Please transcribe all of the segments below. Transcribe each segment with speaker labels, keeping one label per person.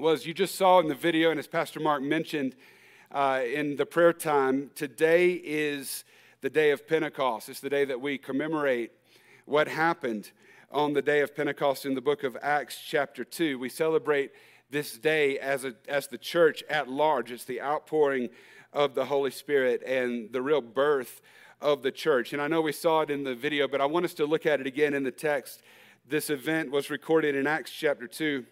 Speaker 1: Well, as you just saw in the video, and as Pastor Mark mentioned uh, in the prayer time, today is the day of Pentecost. It's the day that we commemorate what happened on the day of Pentecost in the book of Acts, chapter 2. We celebrate this day as, a, as the church at large. It's the outpouring of the Holy Spirit and the real birth of the church. And I know we saw it in the video, but I want us to look at it again in the text. This event was recorded in Acts chapter 2,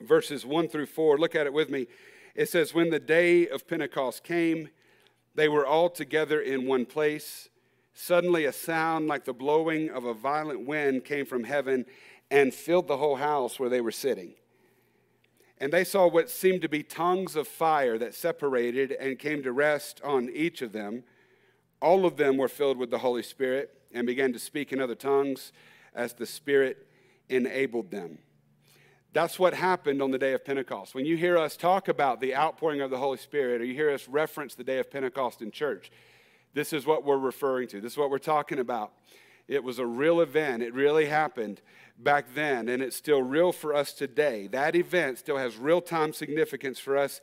Speaker 1: verses 1 through 4. Look at it with me. It says, When the day of Pentecost came, they were all together in one place. Suddenly, a sound like the blowing of a violent wind came from heaven and filled the whole house where they were sitting. And they saw what seemed to be tongues of fire that separated and came to rest on each of them. All of them were filled with the Holy Spirit and began to speak in other tongues as the Spirit enabled them. That's what happened on the day of Pentecost. When you hear us talk about the outpouring of the Holy Spirit, or you hear us reference the day of Pentecost in church, this is what we're referring to. This is what we're talking about. It was a real event. It really happened back then, and it's still real for us today. That event still has real time significance for us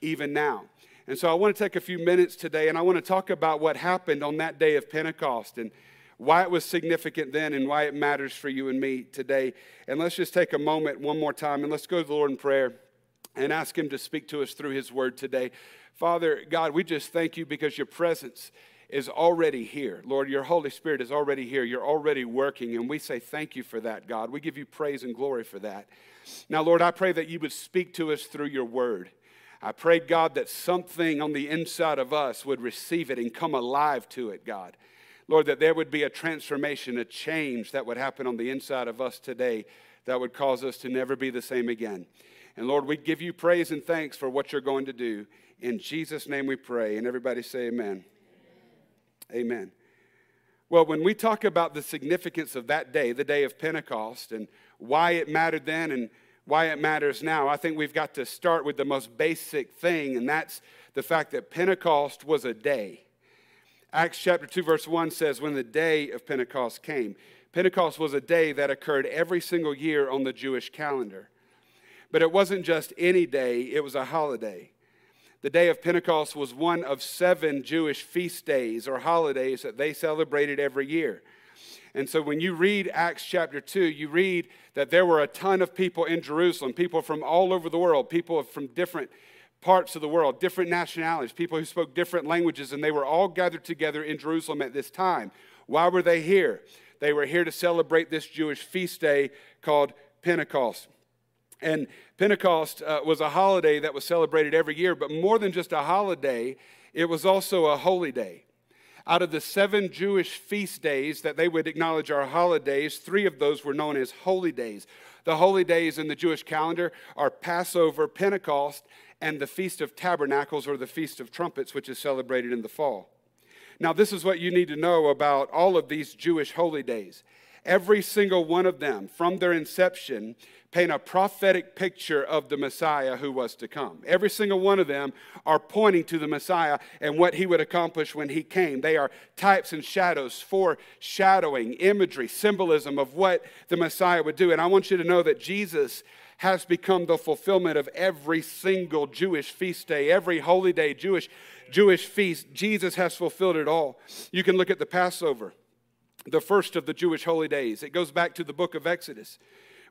Speaker 1: even now. And so I want to take a few minutes today and I want to talk about what happened on that day of Pentecost and why it was significant then and why it matters for you and me today. And let's just take a moment one more time and let's go to the Lord in prayer and ask Him to speak to us through His word today. Father, God, we just thank you because your presence is already here. Lord, your Holy Spirit is already here. You're already working, and we say thank you for that, God. We give you praise and glory for that. Now, Lord, I pray that you would speak to us through your word. I pray, God, that something on the inside of us would receive it and come alive to it, God. Lord, that there would be a transformation, a change that would happen on the inside of us today that would cause us to never be the same again. And Lord, we give you praise and thanks for what you're going to do. In Jesus' name we pray. And everybody say, Amen. Amen. Well, when we talk about the significance of that day, the day of Pentecost, and why it mattered then and why it matters now, I think we've got to start with the most basic thing, and that's the fact that Pentecost was a day. Acts chapter 2, verse 1 says, When the day of Pentecost came, Pentecost was a day that occurred every single year on the Jewish calendar. But it wasn't just any day, it was a holiday. The day of Pentecost was one of seven Jewish feast days or holidays that they celebrated every year. And so when you read Acts chapter 2, you read that there were a ton of people in Jerusalem, people from all over the world, people from different parts of the world, different nationalities, people who spoke different languages, and they were all gathered together in Jerusalem at this time. Why were they here? They were here to celebrate this Jewish feast day called Pentecost. And Pentecost uh, was a holiday that was celebrated every year, but more than just a holiday, it was also a holy day. Out of the seven Jewish feast days that they would acknowledge are holidays, three of those were known as holy days. The holy days in the Jewish calendar are Passover, Pentecost, and the Feast of Tabernacles or the Feast of Trumpets, which is celebrated in the fall. Now, this is what you need to know about all of these Jewish holy days. Every single one of them, from their inception, paint a prophetic picture of the Messiah who was to come. Every single one of them are pointing to the Messiah and what he would accomplish when he came. They are types and shadows, foreshadowing, imagery, symbolism of what the Messiah would do. And I want you to know that Jesus has become the fulfillment of every single Jewish feast day, every holy day, Jewish, Jewish feast. Jesus has fulfilled it all. You can look at the Passover, the first of the Jewish holy days. It goes back to the book of Exodus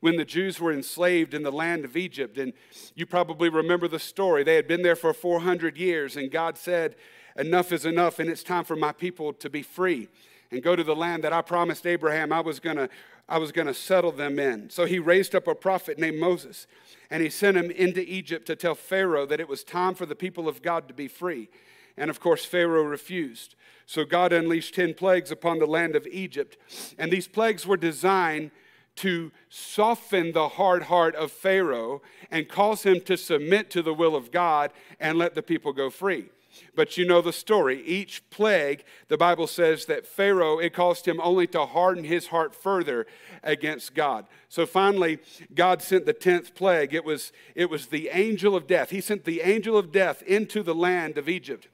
Speaker 1: when the Jews were enslaved in the land of Egypt. And you probably remember the story. They had been there for 400 years, and God said, Enough is enough, and it's time for my people to be free and go to the land that I promised Abraham I was going to I was going to settle them in. So he raised up a prophet named Moses, and he sent him into Egypt to tell Pharaoh that it was time for the people of God to be free. And of course, Pharaoh refused. So God unleashed 10 plagues upon the land of Egypt. And these plagues were designed to soften the hard heart of Pharaoh and cause him to submit to the will of God and let the people go free. But you know the story. Each plague, the Bible says that Pharaoh, it caused him only to harden his heart further against God. So finally, God sent the 10th plague. It was, it was the angel of death. He sent the angel of death into the land of Egypt.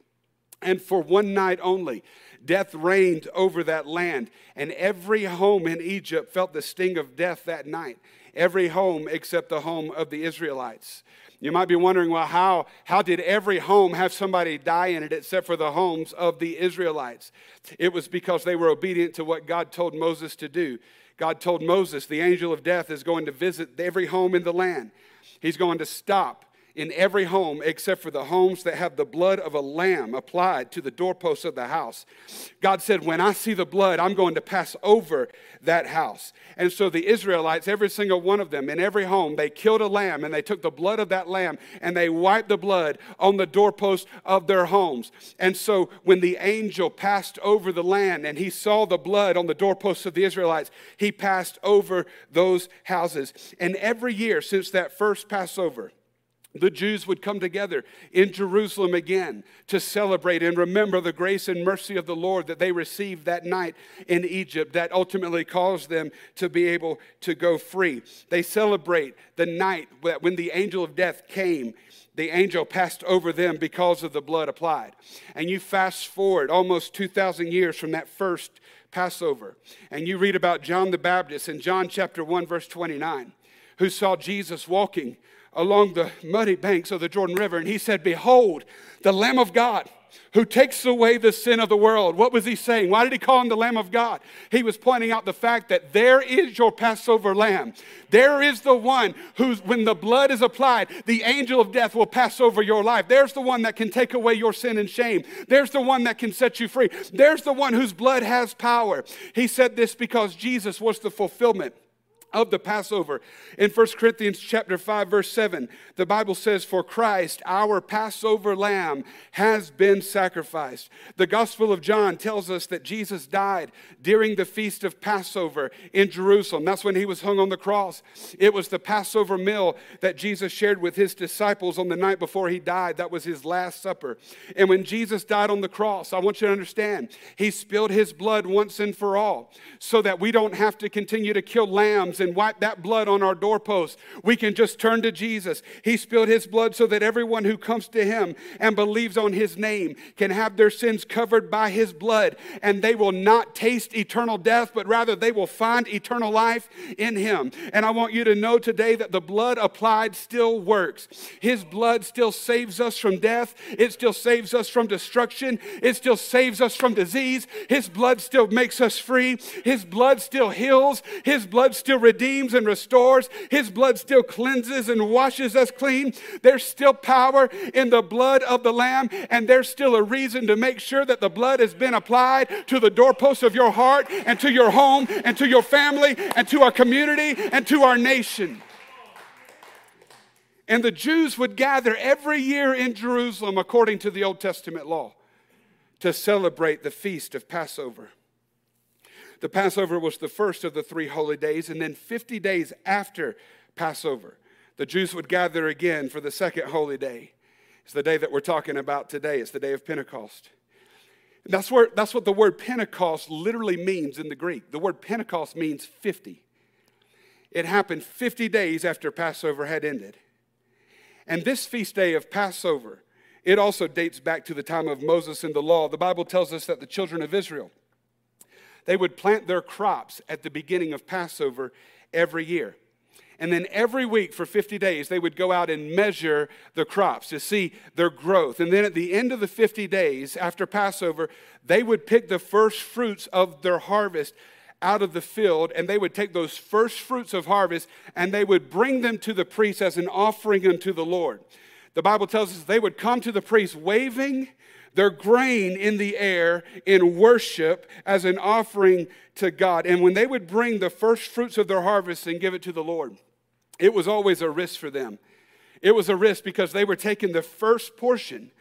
Speaker 1: And for one night only, Death reigned over that land, and every home in Egypt felt the sting of death that night. every home except the home of the Israelites. You might be wondering, well, how, how did every home have somebody die in it except for the homes of the Israelites? It was because they were obedient to what God told Moses to do. God told Moses, the angel of death is going to visit every home in the land. He's going to stop in every home except for the homes that have the blood of a lamb applied to the doorposts of the house. God said, When I see the blood, I'm going to pass over that house. And so the Israelites, every single one of them, in every home, they killed a lamb and they took the blood of that lamb and they wiped the blood on the doorposts of their homes. And so when the angel passed over the land and he saw the blood on the doorposts of the Israelites, he passed over those houses. And every year since that first Passover, the Jews would come together in Jerusalem again to celebrate and remember the grace and mercy of the Lord that they received that night in Egypt that ultimately caused them to be able to go free. They celebrate the night that when the angel of death came. The angel passed over them because of the blood applied. And you fast forward almost 2,000 years from that first Passover, and you read about John the Baptist in John chapter 1, verse 29, who saw Jesus walking along the muddy banks of the Jordan River, and he said, Behold, the Lamb of God who takes away the sin of the world. What was he saying? Why did he call him the Lamb of God? He was pointing out the fact that there is your Passover lamb. There is the one who's, when the blood is applied, the angel of death will pass over your life. There's the one that can take away your sin and shame. There's the one that can set you free. There's the one whose blood has power. He said this because Jesus was the fulfillment of the Passover. In 1 Corinthians chapter 5 verse 7, the Bible says for Christ our Passover lamb has been sacrificed. The Gospel of John tells us that Jesus died during the feast of Passover in Jerusalem. That's when he was hung on the cross. It was the Passover meal that Jesus shared with his disciples on the night before he died. That was his last supper. And when Jesus died on the cross, I want you to understand, he spilled his blood once and for all so that we don't have to continue to kill lambs and wipe that blood on our doorposts. We can just turn to Jesus. He spilled his blood so that everyone who comes to him and believes on his name can have their sins covered by his blood, and they will not taste eternal death, but rather they will find eternal life in him. And I want you to know today that the blood applied still works. His blood still saves us from death, it still saves us from destruction, it still saves us from disease. His blood still makes us free, His blood still heals, His blood still and restores. His blood still cleanses and washes us clean. There's still power in the blood of the Lamb, and there's still a reason to make sure that the blood has been applied to the doorposts of your heart and to your home and to your family and to our community and to our nation. And the Jews would gather every year in Jerusalem according to the Old Testament law to celebrate the feast of Passover. The Passover was the first of the three holy days, and then 50 days after Passover, the Jews would gather again for the second holy day. It's the day that we're talking about today, it's the day of Pentecost. That's, where, that's what the word Pentecost literally means in the Greek. The word Pentecost means 50. It happened 50 days after Passover had ended. And this feast day of Passover, it also dates back to the time of Moses and the law. The Bible tells us that the children of Israel, they would plant their crops at the beginning of Passover every year. And then every week for 50 days, they would go out and measure the crops to see their growth. And then at the end of the 50 days after Passover, they would pick the first fruits of their harvest out of the field, and they would take those first fruits of harvest and they would bring them to the priest as an offering unto the Lord. The Bible tells us they would come to the priest waving their grain in the air in worship as an offering to God. And when they would bring the first fruits of their harvest and give it to the Lord, it was always a risk for them. It was a risk because they were taking the first portion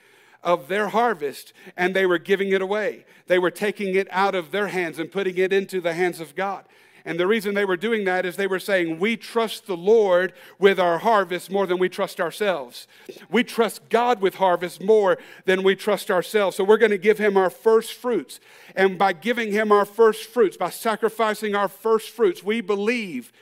Speaker 1: of their harvest and they were giving it away. They were taking it out of their hands and putting it into the hands of God. And the reason they were doing that is they were saying, We trust the Lord with our harvest more than we trust ourselves. We trust God with harvest more than we trust ourselves. So we're going to give Him our first fruits. And by giving Him our first fruits, by sacrificing our first fruits, we believe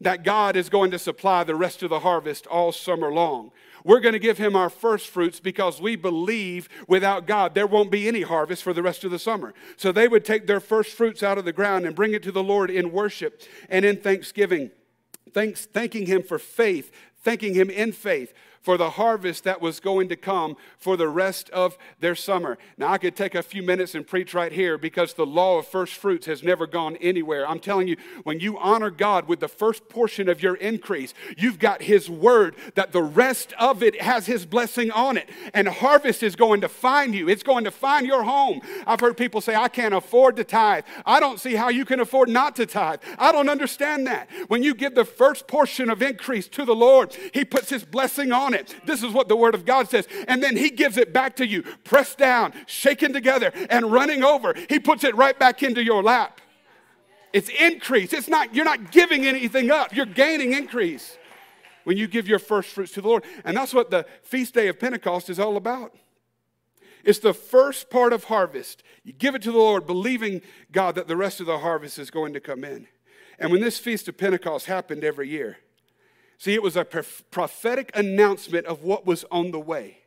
Speaker 1: that God is going to supply the rest of the harvest all summer long. We're going to give him our first fruits because we believe without God there won't be any harvest for the rest of the summer. So they would take their first fruits out of the ground and bring it to the Lord in worship and in thanksgiving. thanks, thanking Him for faith, thanking Him in faith for the harvest that was going to come for the rest of their summer. Now, I could take a few minutes and preach right here because the law of first fruits has never gone anywhere. I'm telling you, when you honor God with the first portion of your increase, you've got His word that the rest of it has His blessing on it. And harvest is going to find you, it's going to find your home. I've heard people say, I can't afford to tithe. I don't see how you can afford not to tithe. I don't understand that. When you give the first portion of increase to the Lord, He puts His blessing on it. This is what the Word of God says. And then He gives it back to you, pressed down, shaken together, and running over. He puts it right back into your lap. It's increase. It's not, you're not giving anything up, you're gaining increase when you give your first fruits to the Lord. And that's what the feast day of Pentecost is all about. It's the first part of harvest. You give it to the Lord, believing God that the rest of the harvest is going to come in. And when this feast of Pentecost happened every year, See, it was a prophetic announcement of what was on the way,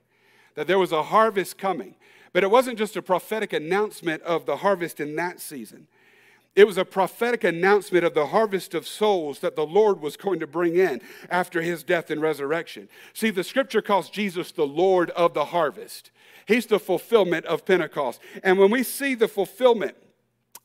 Speaker 1: that there was a harvest coming. But it wasn't just a prophetic announcement of the harvest in that season. It was a prophetic announcement of the harvest of souls that the Lord was going to bring in after his death and resurrection. See, the scripture calls Jesus the Lord of the harvest. He's the fulfillment of Pentecost. And when we see the fulfillment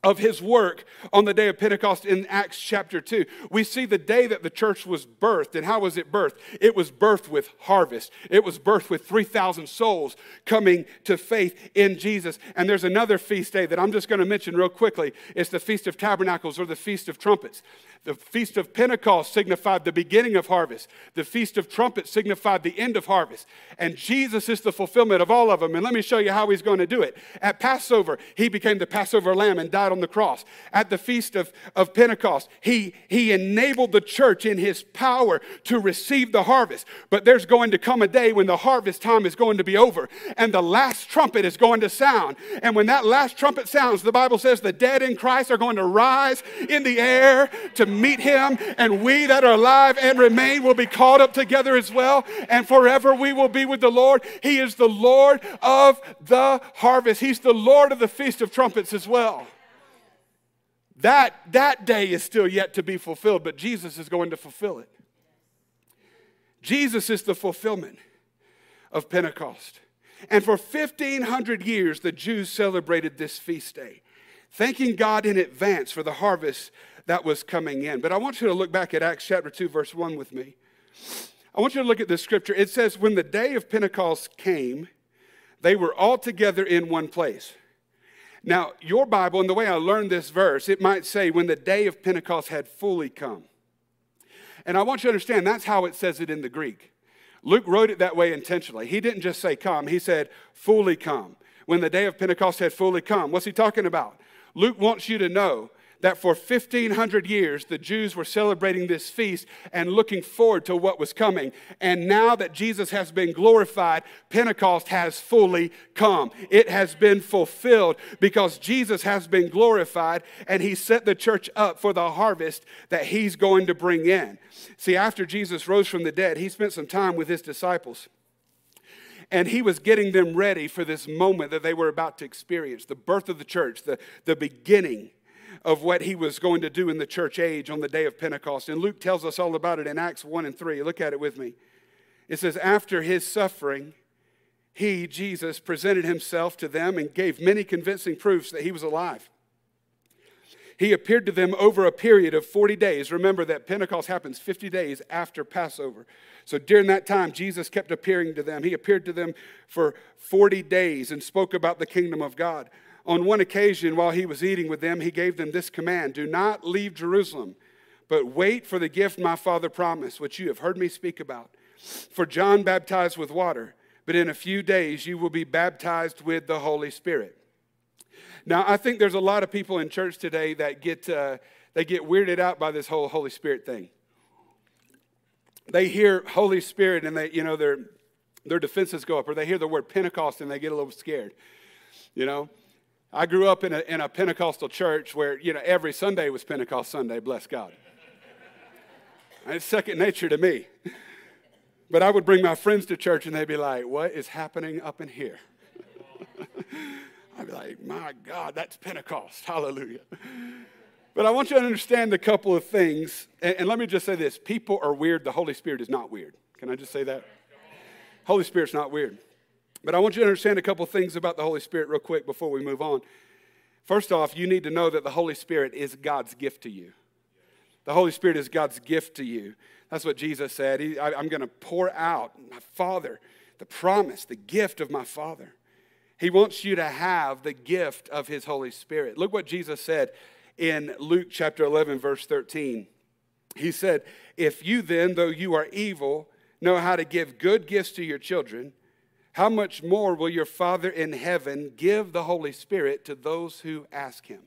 Speaker 1: of his work on the day of Pentecost in Acts chapter 2. We see the day that the church was birthed. And how was it birthed? It was birthed with harvest, it was birthed with 3,000 souls coming to faith in Jesus. And there's another feast day that I'm just going to mention real quickly. It's the Feast of Tabernacles or the Feast of Trumpets. The Feast of Pentecost signified the beginning of harvest. The Feast of Trumpets signified the end of harvest. And Jesus is the fulfillment of all of them. And let me show you how he's going to do it. At Passover, he became the Passover lamb and died on the cross. At the Feast of, of Pentecost, he, he enabled the church in his power to receive the harvest. But there's going to come a day when the harvest time is going to be over and the last trumpet is going to sound. And when that last trumpet sounds, the Bible says the dead in Christ are going to rise in the air to meet him, and we that are alive and remain will be caught up together as well, and forever we will be with the Lord. He is the Lord of the harvest, He's the Lord of the Feast of Trumpets as well. That, that day is still yet to be fulfilled, but Jesus is going to fulfill it. Jesus is the fulfillment of Pentecost. And for 1,500 years, the Jews celebrated this feast day, thanking God in advance for the harvest that was coming in. But I want you to look back at Acts chapter 2, verse 1 with me. I want you to look at this scripture. It says, When the day of Pentecost came, they were all together in one place. Now, your Bible, and the way I learned this verse, it might say, When the day of Pentecost had fully come. And I want you to understand that's how it says it in the Greek. Luke wrote it that way intentionally. He didn't just say come, he said fully come. When the day of Pentecost had fully come. What's he talking about? Luke wants you to know that for 1500 years the Jews were celebrating this feast and looking forward to what was coming. And now that Jesus has been glorified, Pentecost has fully come. It has been fulfilled because Jesus has been glorified and he set the church up for the harvest that he's going to bring in. See, after Jesus rose from the dead, he spent some time with his disciples. And he was getting them ready for this moment that they were about to experience the birth of the church, the, the beginning of what he was going to do in the church age on the day of Pentecost. And Luke tells us all about it in Acts 1 and 3. Look at it with me. It says, After his suffering, he, Jesus, presented himself to them and gave many convincing proofs that he was alive. He appeared to them over a period of 40 days. Remember that Pentecost happens 50 days after Passover. So during that time, Jesus kept appearing to them. He appeared to them for 40 days and spoke about the kingdom of God. On one occasion, while he was eating with them, he gave them this command Do not leave Jerusalem, but wait for the gift my father promised, which you have heard me speak about. For John baptized with water, but in a few days you will be baptized with the Holy Spirit. Now, I think there's a lot of people in church today that get, uh, they get weirded out by this whole Holy Spirit thing. They hear Holy Spirit and they, you know, their, their defenses go up, or they hear the word Pentecost and they get a little scared, you know. I grew up in a, in a Pentecostal church where, you know, every Sunday was Pentecost Sunday, bless God. it's second nature to me. But I would bring my friends to church and they'd be like, What is happening up in here? I'd be like, My God, that's Pentecost. Hallelujah. But I want you to understand a couple of things. And, and let me just say this people are weird, the Holy Spirit is not weird. Can I just say that? Holy Spirit's not weird. But I want you to understand a couple things about the Holy Spirit real quick before we move on. First off, you need to know that the Holy Spirit is God's gift to you. The Holy Spirit is God's gift to you. That's what Jesus said. He, I, I'm going to pour out my Father, the promise, the gift of my Father. He wants you to have the gift of His Holy Spirit. Look what Jesus said in Luke chapter 11, verse 13. He said, If you then, though you are evil, know how to give good gifts to your children, how much more will your Father in heaven give the Holy Spirit to those who ask Him?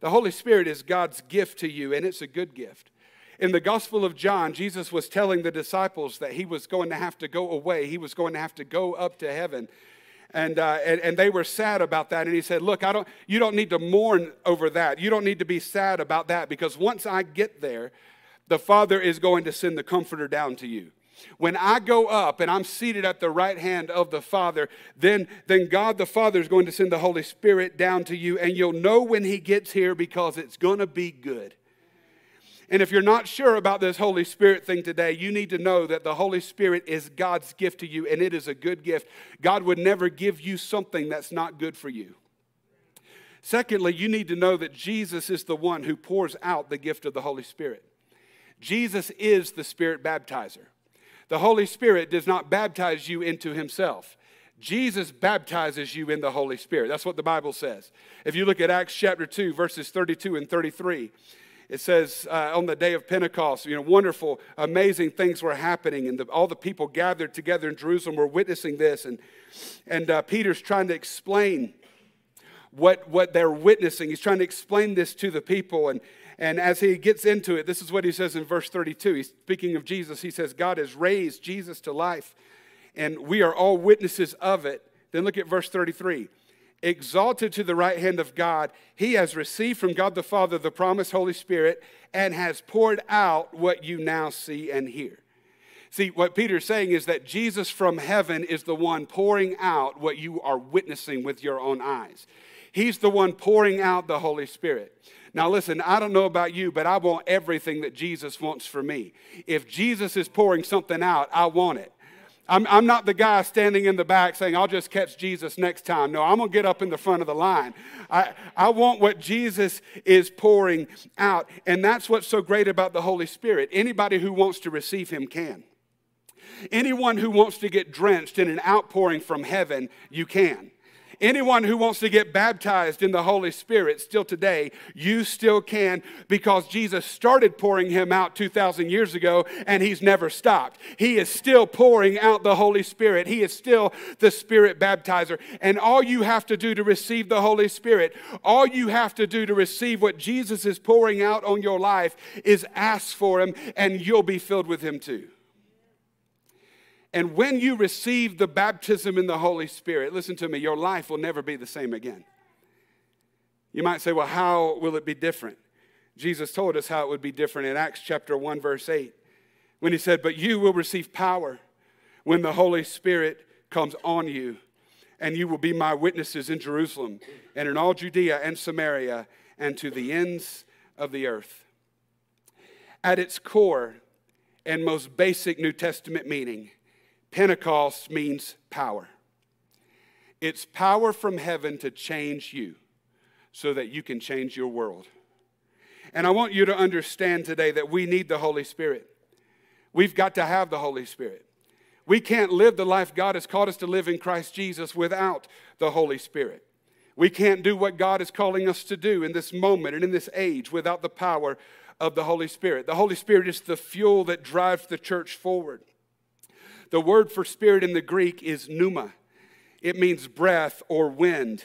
Speaker 1: The Holy Spirit is God's gift to you, and it's a good gift. In the Gospel of John, Jesus was telling the disciples that he was going to have to go away, he was going to have to go up to heaven. And, uh, and, and they were sad about that. And he said, Look, I don't, you don't need to mourn over that. You don't need to be sad about that because once I get there, the Father is going to send the Comforter down to you. When I go up and I'm seated at the right hand of the Father, then, then God the Father is going to send the Holy Spirit down to you, and you'll know when He gets here because it's going to be good. And if you're not sure about this Holy Spirit thing today, you need to know that the Holy Spirit is God's gift to you, and it is a good gift. God would never give you something that's not good for you. Secondly, you need to know that Jesus is the one who pours out the gift of the Holy Spirit. Jesus is the Spirit baptizer. The Holy Spirit does not baptize you into Himself. Jesus baptizes you in the Holy Spirit. That's what the Bible says. If you look at Acts chapter 2, verses 32 and 33, it says uh, on the day of Pentecost, you know, wonderful, amazing things were happening, and the, all the people gathered together in Jerusalem were witnessing this. And, and uh, Peter's trying to explain what, what they're witnessing. He's trying to explain this to the people. And, and as he gets into it, this is what he says in verse 32. He's speaking of Jesus. He says, God has raised Jesus to life, and we are all witnesses of it. Then look at verse 33 exalted to the right hand of God, he has received from God the Father the promised Holy Spirit and has poured out what you now see and hear. See, what Peter's saying is that Jesus from heaven is the one pouring out what you are witnessing with your own eyes. He's the one pouring out the Holy Spirit. Now, listen, I don't know about you, but I want everything that Jesus wants for me. If Jesus is pouring something out, I want it. I'm, I'm not the guy standing in the back saying, I'll just catch Jesus next time. No, I'm going to get up in the front of the line. I, I want what Jesus is pouring out. And that's what's so great about the Holy Spirit. Anybody who wants to receive Him can. Anyone who wants to get drenched in an outpouring from heaven, you can. Anyone who wants to get baptized in the Holy Spirit still today, you still can because Jesus started pouring him out 2,000 years ago and he's never stopped. He is still pouring out the Holy Spirit. He is still the Spirit baptizer. And all you have to do to receive the Holy Spirit, all you have to do to receive what Jesus is pouring out on your life is ask for him and you'll be filled with him too. And when you receive the baptism in the Holy Spirit, listen to me, your life will never be the same again. You might say, well, how will it be different? Jesus told us how it would be different in Acts chapter 1, verse 8, when he said, But you will receive power when the Holy Spirit comes on you, and you will be my witnesses in Jerusalem and in all Judea and Samaria and to the ends of the earth. At its core and most basic New Testament meaning, Pentecost means power. It's power from heaven to change you so that you can change your world. And I want you to understand today that we need the Holy Spirit. We've got to have the Holy Spirit. We can't live the life God has called us to live in Christ Jesus without the Holy Spirit. We can't do what God is calling us to do in this moment and in this age without the power of the Holy Spirit. The Holy Spirit is the fuel that drives the church forward. The word for spirit in the Greek is pneuma, it means breath or wind.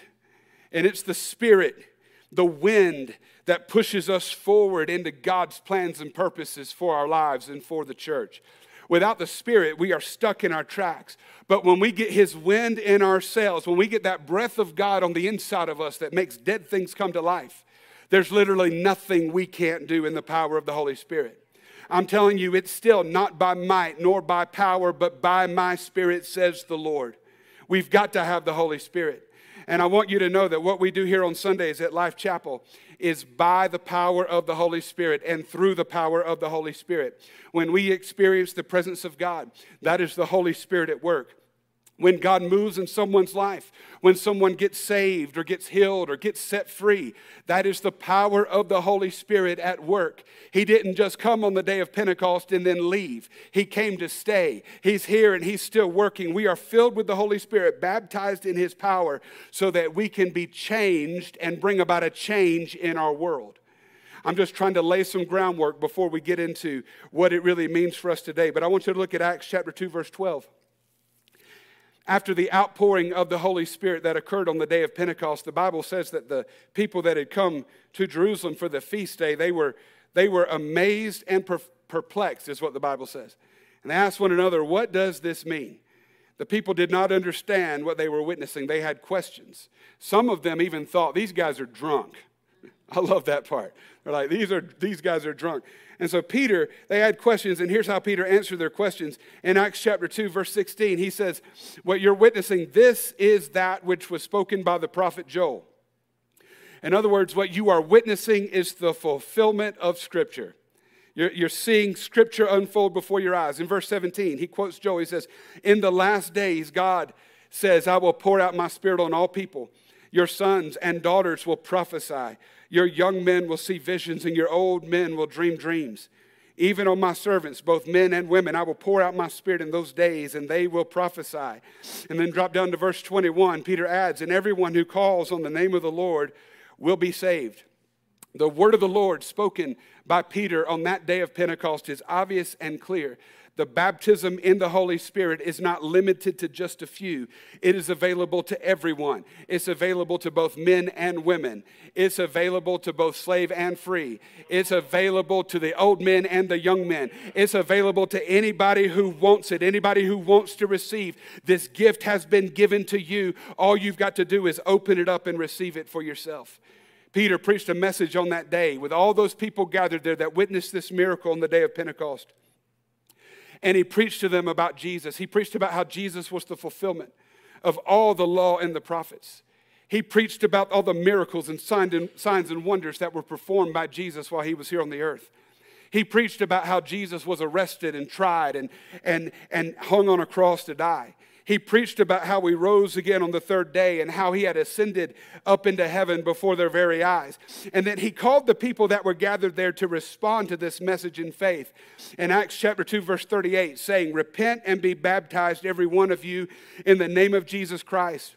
Speaker 1: And it's the spirit, the wind, that pushes us forward into God's plans and purposes for our lives and for the church. Without the Spirit, we are stuck in our tracks. But when we get His wind in our sails, when we get that breath of God on the inside of us that makes dead things come to life, there's literally nothing we can't do in the power of the Holy Spirit. I'm telling you, it's still not by might nor by power, but by my Spirit, says the Lord. We've got to have the Holy Spirit. And I want you to know that what we do here on Sundays at Life Chapel is by the power of the Holy Spirit and through the power of the Holy Spirit. When we experience the presence of God, that is the Holy Spirit at work when God moves in someone's life, when someone gets saved or gets healed or gets set free, that is the power of the Holy Spirit at work. He didn't just come on the day of Pentecost and then leave, He came to stay. He's here and He's still working. We are filled with the Holy Spirit, baptized in His power, so that we can be changed and bring about a change in our world. I'm just trying to lay some groundwork before we get into what it really means for us today. But I want you to look at Acts chapter 2, verse 12 after the outpouring of the Holy Spirit that occurred on the day of Pentecost, the Bible says that the people that had come to Jerusalem for the feast day, they were, they were amazed and perplexed, is what the Bible says. And they asked one another, What does this mean? The people did not understand what they were witnessing. They had questions. Some of them even thought, These guys are drunk. I love that part. They're like, These, are, these guys are drunk. And so Peter, they had questions, and here's how Peter answered their questions. In Acts chapter 2, verse 16, he says, What you're witnessing, this is that which was spoken by the prophet Joel. In other words, what you are witnessing is the fulfillment of Scripture. You're, you're, seeing Scripture unfold before your eyes. In verse 17, he quotes Joel. He says, In the last days, God says, I will pour out my Spirit on all people. Your sons and daughters will prophesy. Your young men will see visions, and your old men will dream dreams. Even on my servants, both men and women, I will pour out my spirit in those days, and they will prophesy. And then drop down to verse 21. Peter adds, And everyone who calls on the name of the Lord will be saved. The word of the Lord spoken by Peter on that day of Pentecost is obvious and clear the baptism in the Holy Spirit is not limited to just a few. It is available to everyone. It's available to both men and women. It's available to both slave and free. It's available to the old men and the young men. It's available to anybody who wants it, anybody who wants to receive. This gift has been given to you. All you've got to do is open it up and receive it for yourself. Peter preached a message on that day with all those people gathered there that witnessed this miracle on the day of Pentecost and he preached to them about Jesus. He preached about how Jesus was the fulfillment of all the law and the prophets. He preached about all the miracles and signs and wonders that were performed by Jesus while he was here on the earth. He preached about how Jesus was arrested and tried and, and, and hung on a cross to die. He preached about how he rose again on the third day and how he had ascended up into heaven before their very eyes. And then he called the people that were gathered there to respond to this message in faith. In Acts chapter 2, verse 38, saying, Repent and be baptized, every one of you, in the name of Jesus Christ,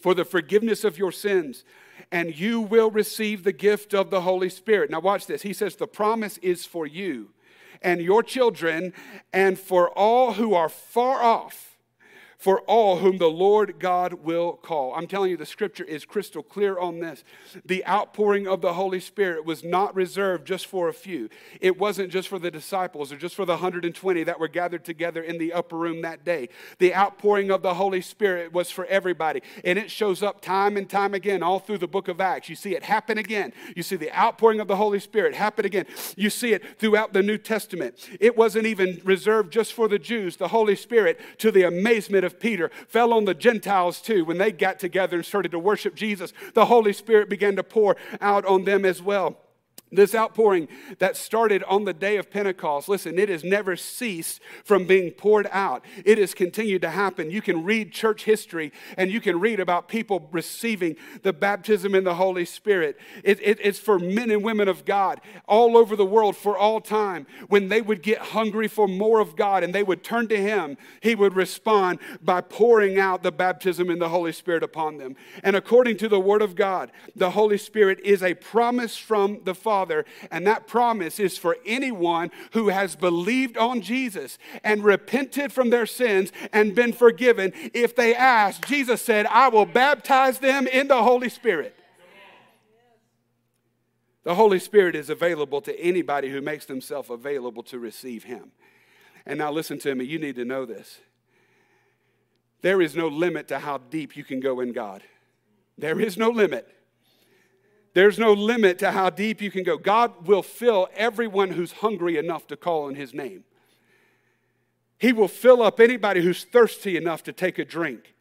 Speaker 1: for the forgiveness of your sins and you will receive the gift of the Holy Spirit. Now, watch this. He says, The promise is for you and your children, and for all who are far off for all whom the Lord God will call. I'm telling you, the scripture is crystal clear on this. The outpouring of the Holy Spirit was not reserved just for a few, it wasn't just for the disciples or just for the 120 that were gathered together in the upper room that day. The outpouring of the Holy Spirit was for everybody, and it shows up time and time again all through the book of Acts. You see it happen again. You see the outpouring of the Holy Spirit happen again. You see it throughout the New Testament. It wasn't even reserved just for the Jews. The Holy Spirit, to the amazement of Peter fell on the Gentiles too. When they got together and started to worship Jesus, the Holy Spirit began to pour out on them as well. This outpouring that started on the day of Pentecost, listen, it has never ceased from being poured out. It has continued to happen. You can read church history and you can read about people receiving the baptism in the Holy Spirit. It, it, it's for men and women of God all over the world for all time. When they would get hungry for more of God and they would turn to Him, He would respond by pouring out the baptism in the Holy Spirit upon them. And according to the Word of God, the Holy Spirit is a promise from the Father Father. And that promise is for anyone who has believed on Jesus and repented from their sins and been forgiven. If they ask, Jesus said, I will baptize them in the Holy Spirit. The Holy Spirit is available to anybody who makes themselves available to receive Him. And now, listen to me, you need to know this. There is no limit to how deep you can go in God. There is no limit. There's no limit to how deep you can go. God will fill everyone who's hungry enough to call on His name. He will fill up anybody who's thirsty enough to take a drink.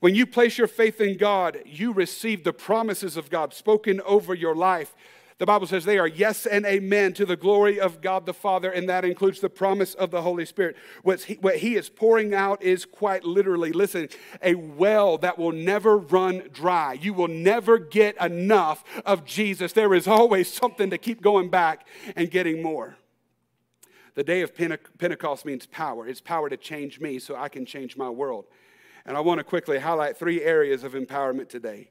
Speaker 1: When you place your faith in God, you receive the promises of God spoken over your life. The Bible says they are yes and amen to the glory of God the Father, and that includes the promise of the Holy Spirit. What he, what he is pouring out is quite literally, listen, a well that will never run dry. You will never get enough of Jesus. There is always something to keep going back and getting more. The day of Pentecost means power. It's power to change me so I can change my world. And I want to quickly highlight three areas of empowerment today.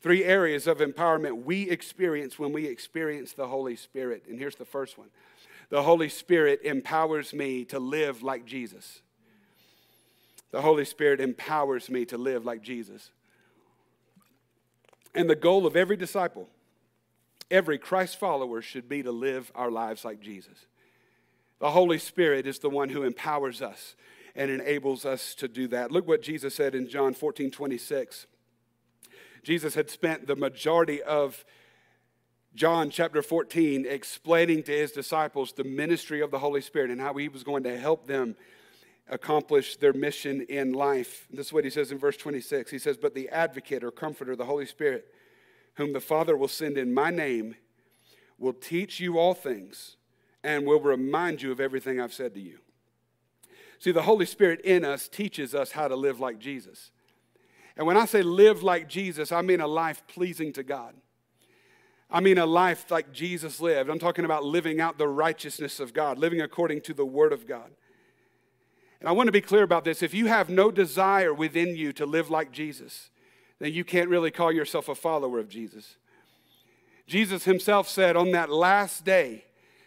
Speaker 1: Three areas of empowerment we experience when we experience the Holy Spirit. And here's the first one the Holy Spirit empowers me to live like Jesus. The Holy Spirit empowers me to live like Jesus. And the goal of every disciple, every Christ follower, should be to live our lives like Jesus. The Holy Spirit is the one who empowers us and enables us to do that. Look what Jesus said in John 14 26. Jesus had spent the majority of John chapter 14 explaining to his disciples the ministry of the Holy Spirit and how he was going to help them accomplish their mission in life. This is what he says in verse 26. He says, But the advocate or comforter, the Holy Spirit, whom the Father will send in my name, will teach you all things and will remind you of everything I've said to you. See, the Holy Spirit in us teaches us how to live like Jesus. And when I say live like Jesus, I mean a life pleasing to God. I mean a life like Jesus lived. I'm talking about living out the righteousness of God, living according to the Word of God. And I want to be clear about this. If you have no desire within you to live like Jesus, then you can't really call yourself a follower of Jesus. Jesus himself said on that last day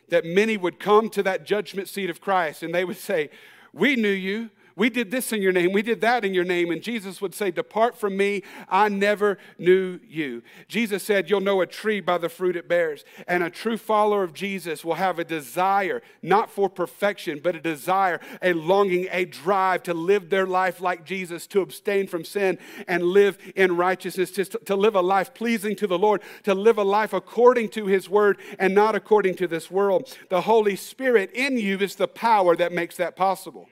Speaker 1: that many would come to that judgment seat of Christ and they would say, We knew you. We did this in your name. We did that in your name. And Jesus would say, Depart from me. I never knew you. Jesus said, You'll know a tree by the fruit it bears. And a true follower of Jesus will have a desire, not for perfection, but a desire, a longing, a drive to live their life like Jesus, to abstain from sin and live in righteousness, to, to live a life pleasing to the Lord, to live a life according to his word and not according to this world. The Holy Spirit in you is the power that makes that possible.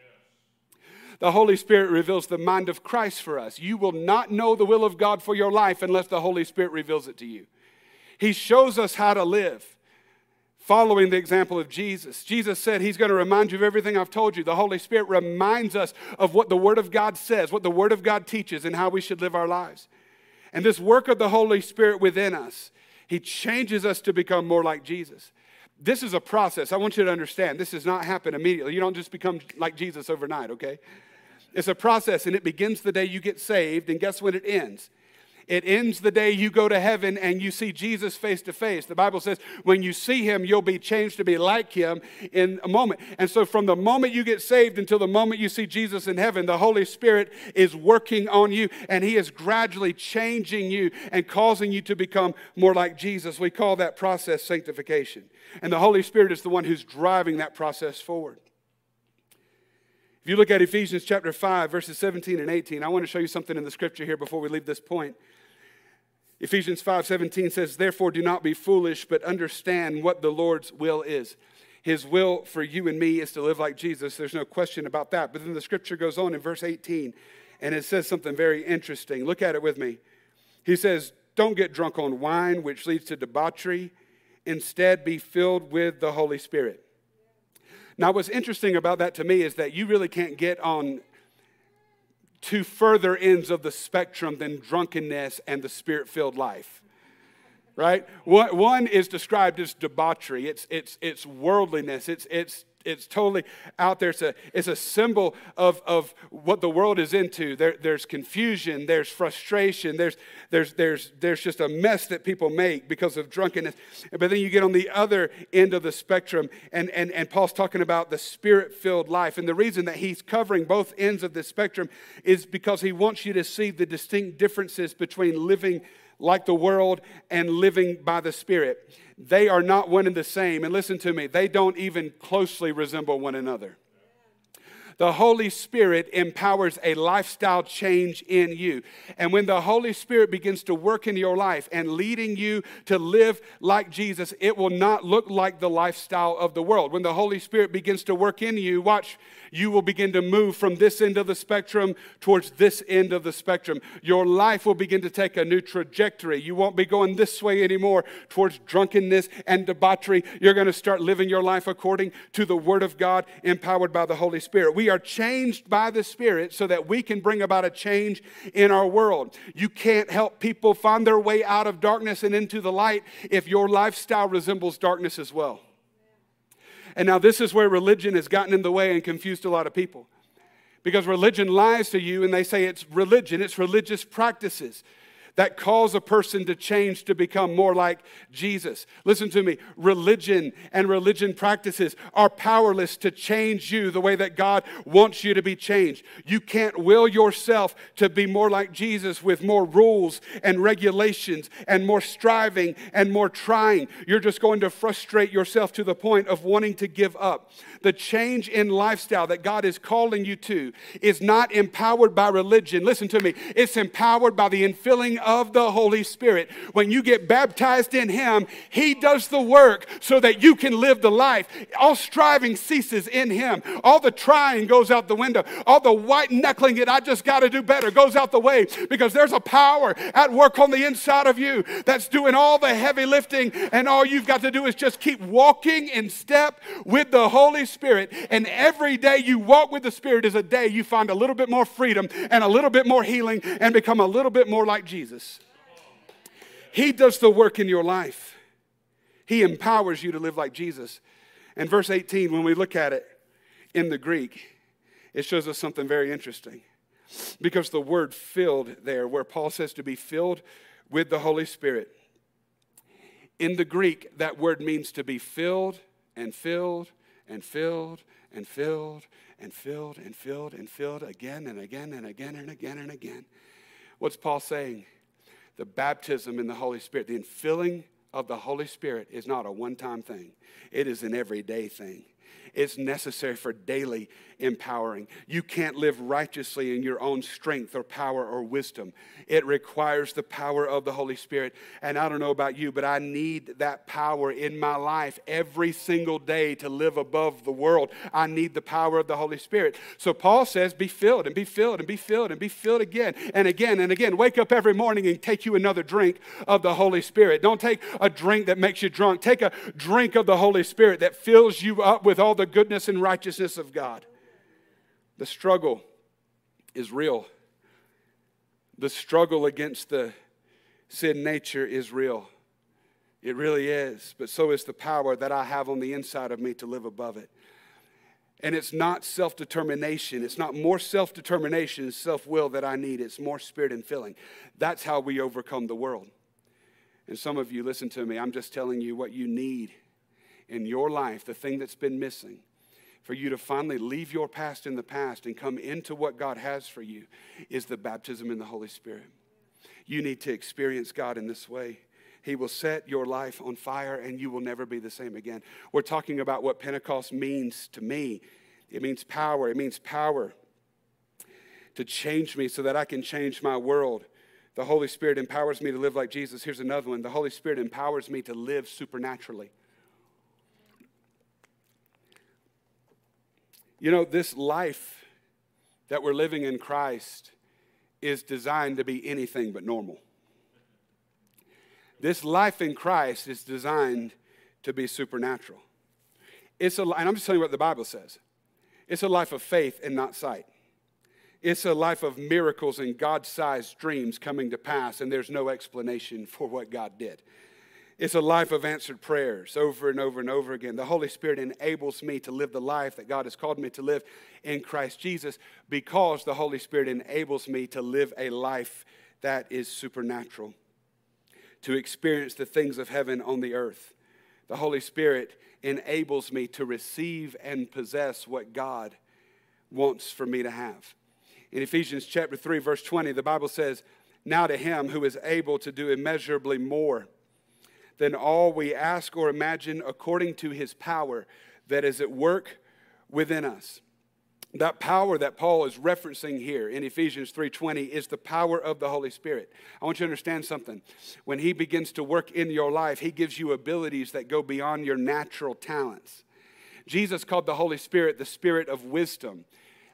Speaker 1: The Holy Spirit reveals the mind of Christ for us. You will not know the will of God for your life unless the Holy Spirit reveals it to you. He shows us how to live following the example of Jesus. Jesus said he's going to remind you of everything I've told you. The Holy Spirit reminds us of what the Word of God says, what the Word of God teaches, and how we should live our lives. And this work of the Holy Spirit within us, He changes us to become more like Jesus. This is a process. I want you to understand. This does not happen immediately. You don't just become like Jesus overnight, okay? It's a process, and it begins the day you get saved, and guess when it ends? It ends the day you go to heaven and you see Jesus face to face. The Bible says when you see him, you'll be changed to be like him in a moment. And so, from the moment you get saved until the moment you see Jesus in heaven, the Holy Spirit is working on you and he is gradually changing you and causing you to become more like Jesus. We call that process sanctification. And the Holy Spirit is the one who's driving that process forward. If you look at Ephesians chapter 5, verses 17 and 18, I want to show you something in the scripture here before we leave this point. Ephesians 5 17 says, Therefore, do not be foolish, but understand what the Lord's will is. His will for you and me is to live like Jesus. There's no question about that. But then the scripture goes on in verse 18, and it says something very interesting. Look at it with me. He says, Don't get drunk on wine, which leads to debauchery. Instead, be filled with the Holy Spirit now, what's interesting about that to me is that you really can't get on two further ends of the spectrum than drunkenness and the spirit filled life. Right? One is described as debauchery, it's, it's, it's worldliness, it's, it's it's totally out there. It's a, it's a symbol of, of what the world is into. There, there's confusion, there's frustration, there's, there's, there's, there's just a mess that people make because of drunkenness. But then you get on the other end of the spectrum, and, and, and Paul's talking about the spirit filled life. And the reason that he's covering both ends of the spectrum is because he wants you to see the distinct differences between living like the world and living by the Spirit. They are not one and the same. And listen to me, they don't even closely resemble one another. The Holy Spirit empowers a lifestyle change in you. And when the Holy Spirit begins to work in your life and leading you to live like Jesus, it will not look like the lifestyle of the world. When the Holy Spirit begins to work in you, watch, you will begin to move from this end of the spectrum towards this end of the spectrum. Your life will begin to take a new trajectory. You won't be going this way anymore towards drunkenness and debauchery. You're going to start living your life according to the Word of God, empowered by the Holy Spirit. We are changed by the Spirit so that we can bring about a change in our world. You can't help people find their way out of darkness and into the light if your lifestyle resembles darkness as well. And now, this is where religion has gotten in the way and confused a lot of people. Because religion lies to you and they say it's religion, it's religious practices that cause a person to change to become more like Jesus. Listen to me religion and religion practices are powerless to change you the way that God wants you to be changed. You can't will yourself to be more like Jesus with more rules and regulations and more striving and more trying. You're just going to frustrate yourself to the point of wanting to give up. The change in lifestyle that God is calling you to is not empowered by religion. Listen to me, it's empowered by the infilling of the Holy Spirit. When you get baptized in Him, He does the work so that you can live the life. All striving ceases in Him. All the trying goes out the window. All the white knuckling it, I just got to do better, goes out the way because there's a power at work on the inside of you that's doing all the heavy lifting, and all you've got to do is just keep walking in step with the Holy Spirit. And every day you walk with the Spirit is a day you find a little bit more freedom and a little bit more healing and become a little bit more like Jesus. Jesus. He does the work in your life. He empowers you to live like Jesus. And verse 18, when we look at it in the Greek, it shows us something very interesting. Because the word filled there, where Paul says to be filled with the Holy Spirit, in the Greek, that word means to be filled and filled and filled and filled and filled and filled and filled again and again and again and again and again. What's Paul saying? The baptism in the Holy Spirit, the infilling of the Holy Spirit is not a one time thing, it is an everyday thing. It's necessary for daily empowering. You can't live righteously in your own strength or power or wisdom. It requires the power of the Holy Spirit. And I don't know about you, but I need that power in my life every single day to live above the world. I need the power of the Holy Spirit. So Paul says, be filled and be filled and be filled and be filled again and again and again. Wake up every morning and take you another drink of the Holy Spirit. Don't take a drink that makes you drunk. Take a drink of the Holy Spirit that fills you up with all the goodness and righteousness of God. The struggle is real. The struggle against the sin nature is real. It really is. But so is the power that I have on the inside of me to live above it. And it's not self determination. It's not more self determination, self will that I need. It's more spirit and filling. That's how we overcome the world. And some of you, listen to me, I'm just telling you what you need in your life, the thing that's been missing for you to finally leave your past in the past and come into what God has for you is the baptism in the Holy Spirit. You need to experience God in this way. He will set your life on fire and you will never be the same again. We're talking about what Pentecost means to me. It means power. It means power to change me so that I can change my world. The Holy Spirit empowers me to live like Jesus. Here's another one the Holy Spirit empowers me to live supernaturally. You know, this life that we're living in Christ is designed to be anything but normal. This life in Christ is designed to be supernatural. It's a, and I'm just telling you what the Bible says. It's a life of faith and not sight. It's a life of miracles and God sized dreams coming to pass, and there's no explanation for what God did. It's a life of answered prayers over and over and over again. The Holy Spirit enables me to live the life that God has called me to live in Christ Jesus because the Holy Spirit enables me to live a life that is supernatural, to experience the things of heaven on the earth. The Holy Spirit enables me to receive and possess what God wants for me to have. In Ephesians chapter 3 verse 20 the Bible says, "Now to him who is able to do immeasurably more than all we ask or imagine according to his power that is at work within us. that power that Paul is referencing here in Ephesians 3:20 is the power of the Holy Spirit. I want you to understand something. When he begins to work in your life, he gives you abilities that go beyond your natural talents. Jesus called the Holy Spirit the spirit of wisdom.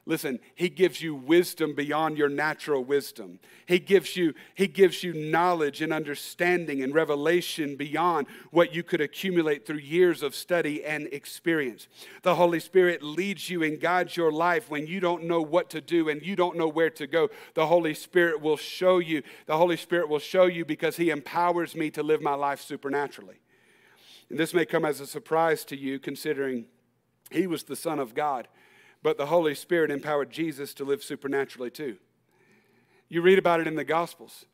Speaker 1: Listen, he gives you wisdom beyond your natural wisdom. He gives you, he gives you knowledge and understanding and revelation beyond what you could accumulate through years of study and experience. The Holy Spirit leads you and guides your life when you don't know what to do and you don't know where to go. The Holy Spirit will show you. The Holy Spirit will show you because he empowers me to live my life supernaturally. And this may come as a surprise to you considering he was the Son of God but the Holy Spirit empowered Jesus to live supernaturally too. You read about it in the Gospels.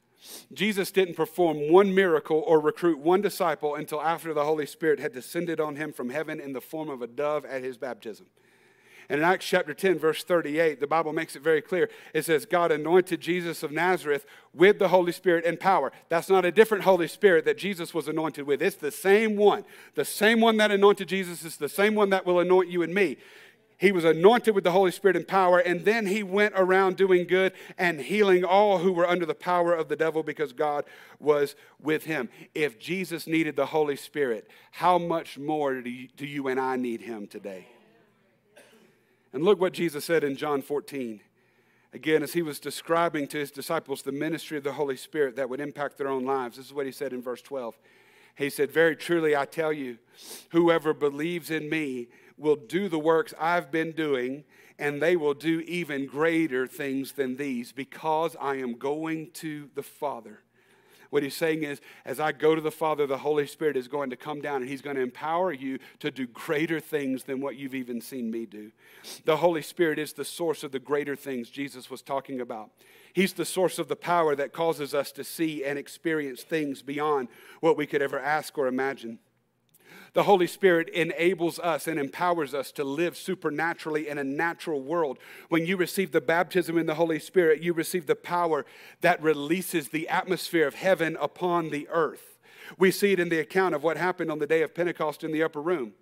Speaker 1: Jesus didn't perform one miracle or recruit one disciple until after the Holy Spirit had descended on him from heaven in the form of a dove at his baptism. And in Acts chapter 10, verse 38, the Bible makes it very clear. It says, God anointed Jesus of Nazareth with the Holy Spirit and power. That's not a different Holy Spirit that Jesus was anointed with. It's the same one. The same one that anointed Jesus is the same one that will anoint you and me. He was anointed with the Holy Spirit and power, and then he went around doing good and healing all who were under the power of the devil because God was with him. If Jesus needed the Holy Spirit, how much more do you, do you and I need him today? And look what Jesus said in John 14. Again, as he was describing to his disciples the ministry of the Holy Spirit that would impact their own lives, this is what he said in verse 12. He said, Very truly, I tell you, whoever believes in me, will do the works I've been doing, and they will do even greater things than these because I am going to the Father. What he's saying is, as I go to the Father, the Holy Spirit is going to come down and he's going to empower you to do greater things than what you've even seen me do. The Holy Spirit is the source of the greater things Jesus was talking about. He's the source of the power that causes us to see and experience things beyond what we could ever ask or imagine. The Holy Spirit enables us and empowers us to live supernaturally in a natural world. When you receive the baptism in the Holy Spirit, you receive the power that releases the atmosphere of heaven upon the earth. We see it in the account of what happened on the day of Pentecost in the upper room.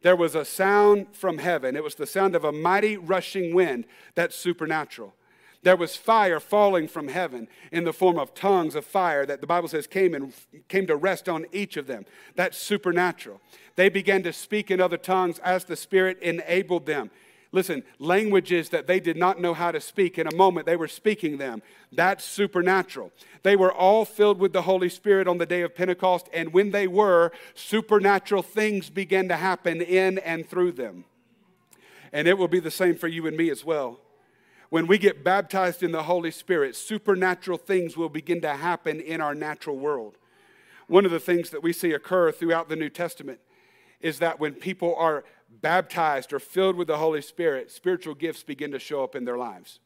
Speaker 1: There was a sound from heaven. It was the sound of a mighty rushing wind that's supernatural. There was fire falling from heaven in the form of tongues of fire that the Bible says came and came to rest on each of them. That's supernatural. They began to speak in other tongues as the Spirit enabled them. Listen, languages that they did not know how to speak, in a moment they were speaking them. That's supernatural. They were all filled with the Holy Spirit on the day of Pentecost, and when they were, supernatural things began to happen in and through them. And it will be the same for you and me as well. When we get baptized in the Holy Spirit, supernatural things will begin to happen in our natural world. One of the things that we see occur throughout the New Testament is that when people are baptized or filled with the Holy Spirit, spiritual gifts begin to show up in their lives.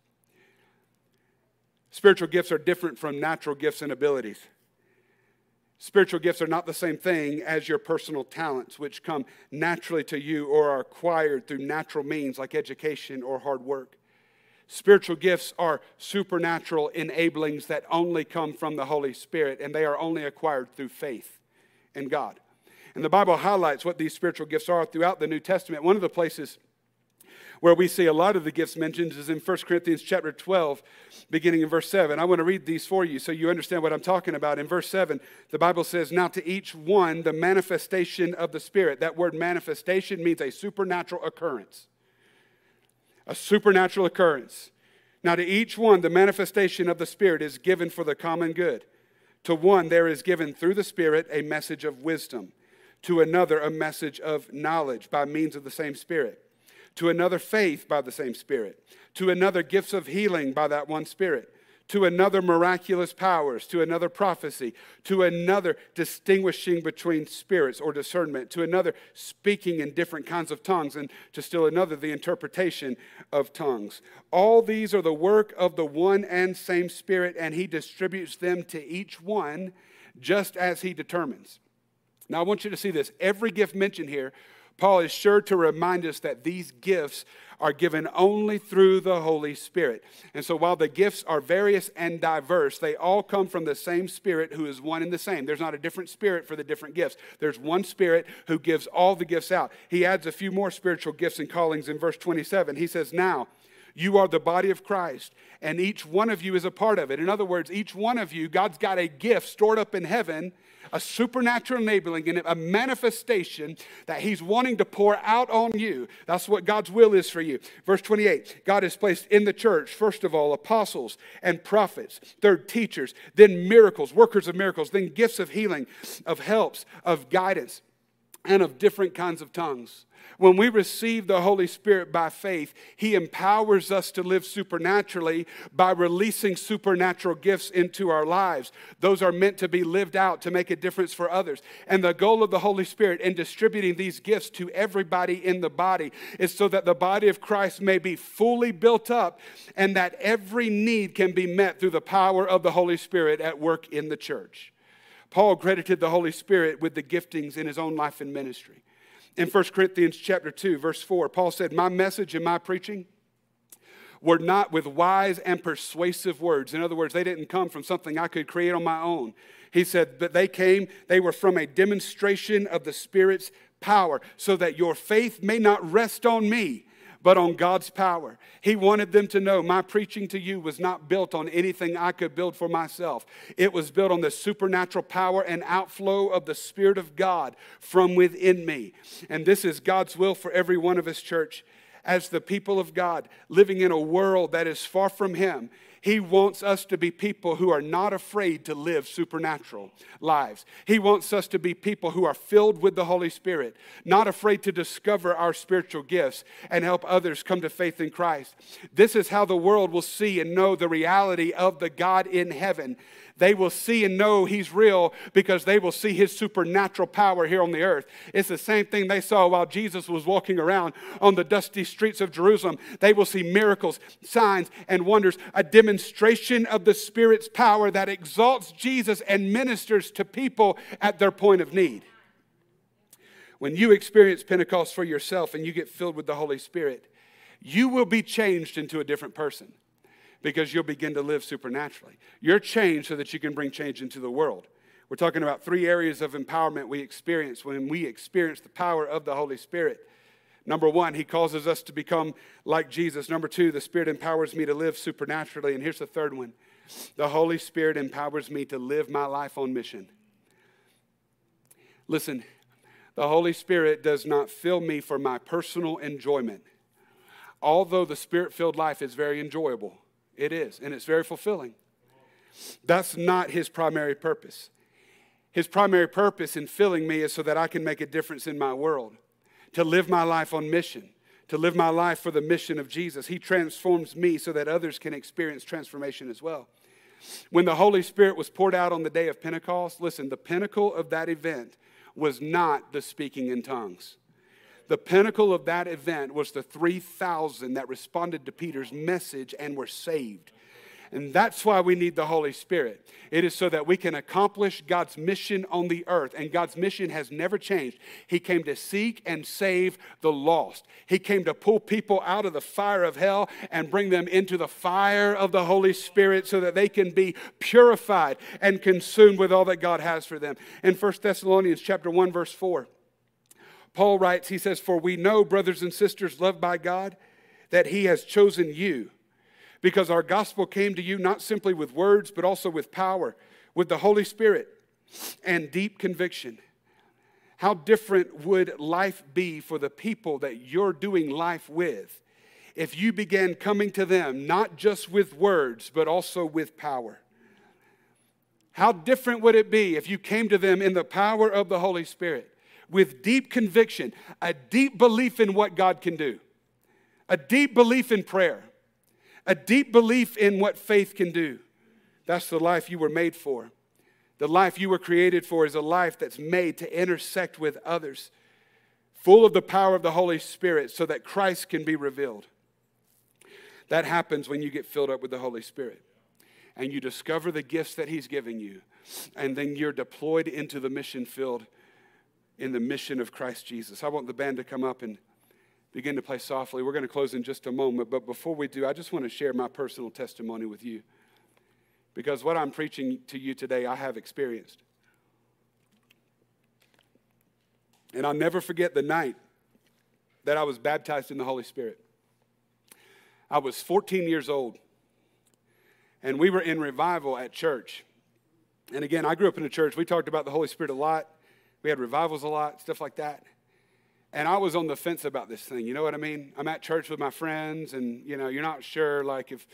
Speaker 1: Spiritual gifts are different from natural gifts and abilities. Spiritual gifts are not the same thing as your personal talents, which come naturally to you or are acquired through natural means like education or hard work. Spiritual gifts are supernatural enablings that only come from the Holy Spirit, and they are only acquired through faith in God. And the Bible highlights what these spiritual gifts are throughout the New Testament. One of the places where we see a lot of the gifts mentioned is in 1 Corinthians chapter 12, beginning in verse 7. I want to read these for you so you understand what I'm talking about. In verse 7, the Bible says, Now to each one the manifestation of the Spirit. That word manifestation means a supernatural occurrence a supernatural occurrence. Now, to each one, the manifestation of the Spirit is given for the common good. To one, there is given through the Spirit a message of wisdom. To another, a message of knowledge by means of the same Spirit. To another, faith by the same Spirit. To another, gifts of healing by that one Spirit to another miraculous powers, to another prophecy, to another distinguishing between spirits or discernment, to another speaking in different kinds of tongues, and to still another the interpretation of tongues. All these are the work of the one and same Spirit, and He distributes them to each one just as He determines. Now, I want you to see this. Every gift mentioned here Paul is sure to remind us that these gifts are given only through the Holy Spirit. And so while the gifts are various and diverse, they all come from the same Spirit who is one and the same. There's not a different Spirit for the different gifts. There's one Spirit who gives all the gifts out. He adds a few more spiritual gifts and callings in verse 27. He says, Now, you are the body of Christ, and each one of you is a part of it. In other words, each one of you, God's got a gift stored up in heaven a supernatural enabling and a manifestation that He's wanting to pour out on you. That's what God's will is for you. Verse 28 God has placed in the church, first of all, apostles and prophets, third, teachers, then miracles, workers of miracles, then gifts of healing, of helps, of guidance, and of different kinds of tongues. When we receive the Holy Spirit by faith, He empowers us to live supernaturally by releasing supernatural gifts into our lives. Those are meant to be lived out to make a difference for others. And the goal of the Holy Spirit in distributing these gifts to everybody in the body is so that the body of Christ may be fully built up and that every need can be met through the power of the Holy Spirit at work in the church. Paul credited the Holy Spirit with the giftings in his own life and ministry. In 1 Corinthians chapter 2, verse 4, Paul said, My message and my preaching were not with wise and persuasive words. In other words, they didn't come from something I could create on my own. He said, but they came, they were from a demonstration of the Spirit's power, so that your faith may not rest on me, but on God's power. He wanted them to know my preaching to you was not built on anything I could build for myself. It was built on the supernatural power and outflow of the Spirit of God from within me. And this is God's will for every one of His church. As the people of God, living in a world that is far from Him, he wants us to be people who are not afraid to live supernatural lives. He wants us to be people who are filled with the Holy Spirit, not afraid to discover our spiritual gifts and help others come to faith in Christ. This is how the world will see and know the reality of the God in heaven they will see and know He's real because they will see His supernatural power here on the earth. It's the same thing they saw while Jesus was walking around on the dusty streets of Jerusalem. They will see miracles, signs, and wonders, a demonstration of the Spirit's power that exalts Jesus and ministers to people at their point of need. When you experience Pentecost for yourself and you get filled with the Holy Spirit, you will be changed into a different person because you'll begin to live supernaturally. You're changed so that you can bring change into the world. We're talking about three areas of empowerment we experience when we experience the power of the Holy Spirit. Number one, He causes us to become like Jesus. Number two, the Spirit empowers me to live supernaturally. And here's the third one the Holy Spirit empowers me to live my life on mission. Listen, the Holy Spirit does not fill me for my personal enjoyment. Although the Spirit filled life is very enjoyable, it is, and it's very fulfilling. That's not his primary purpose. His primary purpose in filling me is so that I can make a difference in my world, to live my life on mission, to live my life for the mission of Jesus. He transforms me so that others can experience transformation as well. When the Holy Spirit was poured out on the day of Pentecost, listen, the pinnacle of that event was not the speaking in tongues the pinnacle of that event was the 3,000 that responded to Peter's message and were saved. And that's why we need the Holy Spirit. It is so that we can accomplish God's mission on the earth. And God's mission has never changed. He came to seek and save the lost. He came to pull people out of the fire of hell and bring them into the fire of the Holy Spirit so that they can be purified and consumed with all that God has for them. In 1 Thessalonians chapter 1 verse 4, Paul writes, he says, For we know, brothers and sisters loved by God, that he has chosen you, because our gospel came to you not simply with words, but also with power, with the Holy Spirit, and deep conviction. How different would life be for the people that you're doing life with if you began coming to them not just with words, but also with power? How different would it be if you came to them in the power of the Holy Spirit? With deep conviction, a deep belief in what God can do, a deep belief in prayer, a deep belief in what faith can do. That's the life you were made for. The life you were created for is a life that's made to intersect with others, full of the power of the Holy Spirit, so that Christ can be revealed. That happens when you get filled up with the Holy Spirit and you discover the gifts that He's giving you, and then you're deployed into the mission field in the mission of Christ Jesus. I want the band to come up and begin to play softly. We're going to close in just a moment, but before we do, I just want to share my personal testimony with you. Because what I'm preaching to you today, I have experienced. And I'll never forget the night that I was baptized in the Holy Spirit. I was 14 years old, and we were in revival at church. And again, I grew up in a church. We talked about the Holy Spirit a lot. We had revivals a lot, stuff like that. And I was on the fence about this thing. You know what I mean? I'm at church with my friends, and you know, you're not sure like if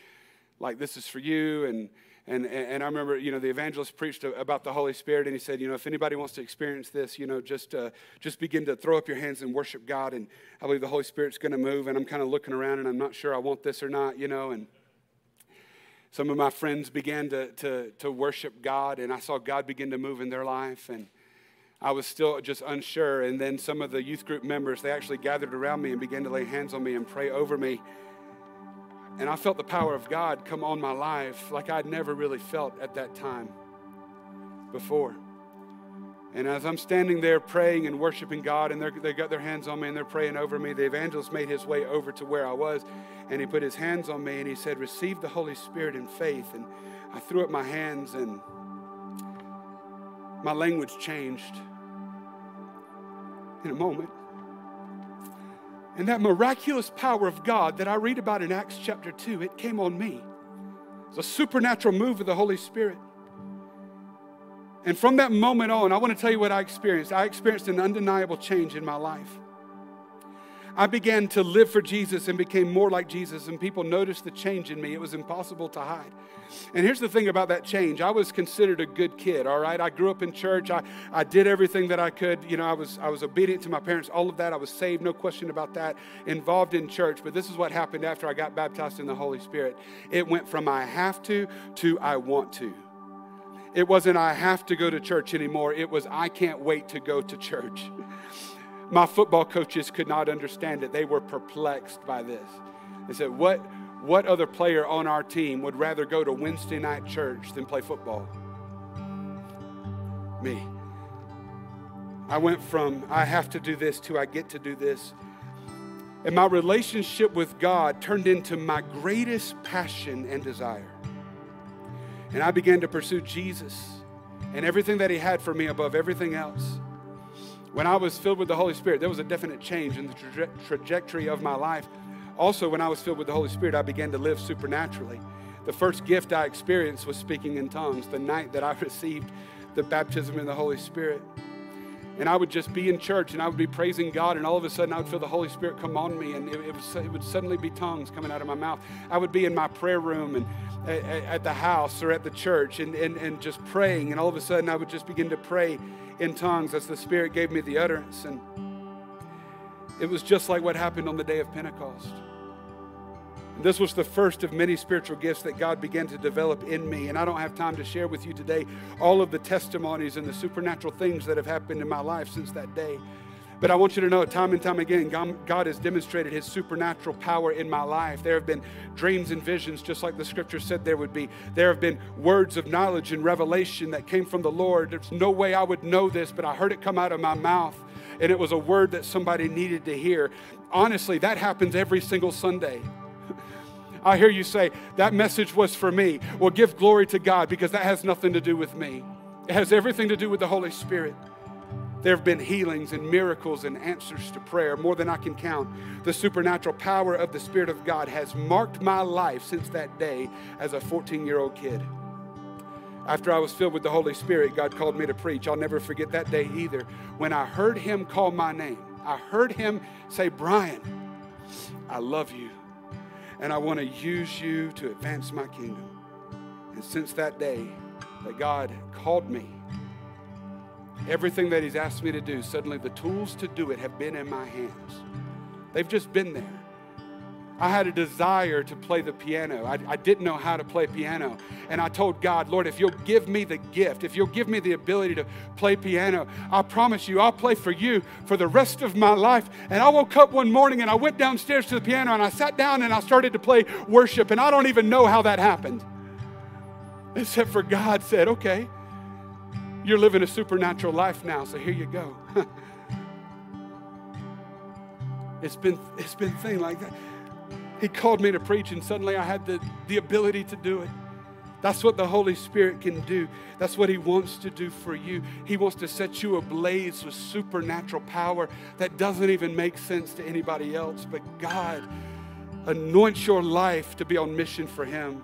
Speaker 1: like this is for you and and, and I remember, you know, the evangelist preached about the Holy Spirit, and he said, you know, if anybody wants to experience this, you know, just uh, just begin to throw up your hands and worship God, and I believe the Holy Spirit's going to move. And I'm kind of looking around, and I'm not sure I want this or not, you know. And some of my friends began to to to worship God, and I saw God begin to move in their life, and I was still just unsure. And then some of the youth group members, they actually gathered around me and began to lay hands on me and pray over me. And I felt the power of God come on my life like I'd never really felt at that time before. And as I'm standing there praying and worshiping God, and they got their hands on me and they're praying over me, the evangelist made his way over to where I was, and he put his hands on me and he said, Receive the Holy Spirit in faith. And I threw up my hands, and my language changed in a moment. And that miraculous power of God that I read about in Acts chapter 2, it came on me. It's a supernatural move of the Holy Spirit. And from that moment on, I want to tell you what I experienced. I experienced an undeniable change in my life. I began to live for Jesus and became more like Jesus, and people noticed the change in me. It was impossible to hide. And here's the thing about that change I was considered a good kid, all right? I grew up in church. I, I did everything that I could. You know, I was, I was obedient to my parents, all of that. I was saved, no question about that, involved in church. But this is what happened after I got baptized in the Holy Spirit it went from I have to to I want to. It wasn't I have to go to church anymore. It was I can't wait to go to church. My football coaches could not understand it. They were perplexed by this. They said, What, what other player on our team would rather go to Wednesday night church than play football? Me. I went from I have to do this to I get to do this. And my relationship with God turned into my greatest passion and desire. And I began to pursue Jesus and everything that He had for me above everything else. When I was filled with the Holy Spirit, there was a definite change in the traje- trajectory of my life. Also, when I was filled with the Holy Spirit, I began to live supernaturally. The first gift I experienced was speaking in tongues, the night that I received the baptism in the Holy Spirit. And I would just be in church and I would be praising God, and all of a sudden I would feel the Holy Spirit come on me, and it, it, was, it would suddenly be tongues coming out of my mouth. I would be in my prayer room and at the house or at the church and, and, and just praying, and all of a sudden I would just begin to pray in tongues as the Spirit gave me the utterance. And it was just like what happened on the day of Pentecost. This was the first of many spiritual gifts that God began to develop in me. And I don't have time to share with you today all of the testimonies and the supernatural things that have happened in my life since that day. But I want you to know, time and time again, God has demonstrated His supernatural power in my life. There have been dreams and visions, just like the scripture said there would be. There have been words of knowledge and revelation that came from the Lord. There's no way I would know this, but I heard it come out of my mouth, and it was a word that somebody needed to hear. Honestly, that happens every single Sunday. I hear you say, that message was for me. Well, give glory to God because that has nothing to do with me. It has everything to do with the Holy Spirit. There have been healings and miracles and answers to prayer, more than I can count. The supernatural power of the Spirit of God has marked my life since that day as a 14 year old kid. After I was filled with the Holy Spirit, God called me to preach. I'll never forget that day either. When I heard Him call my name, I heard Him say, Brian, I love you, and I want to use you to advance my kingdom. And since that day that God called me, everything that He's asked me to do, suddenly the tools to do it have been in my hands. They've just been there. I had a desire to play the piano. I, I, didn't know how to play piano. And I told God, Lord, if you'll give me the gift, if you'll give me the ability to play piano, I promise you, I'll play for you for the rest of my life. And I woke up one morning and I went downstairs to the piano and I sat down and I started to play worship. And I don't even know how that happened. Except for God said, okay, you're living a supernatural life now, so here you go. It's been, it's been thing like that. He called me to preach, and suddenly I had the, the ability to do it. That's what the Holy Spirit can do. That's what He wants to do for you. He wants to set you ablaze with supernatural power that doesn't even make sense to anybody else. But God anoints your life to be on mission for Him.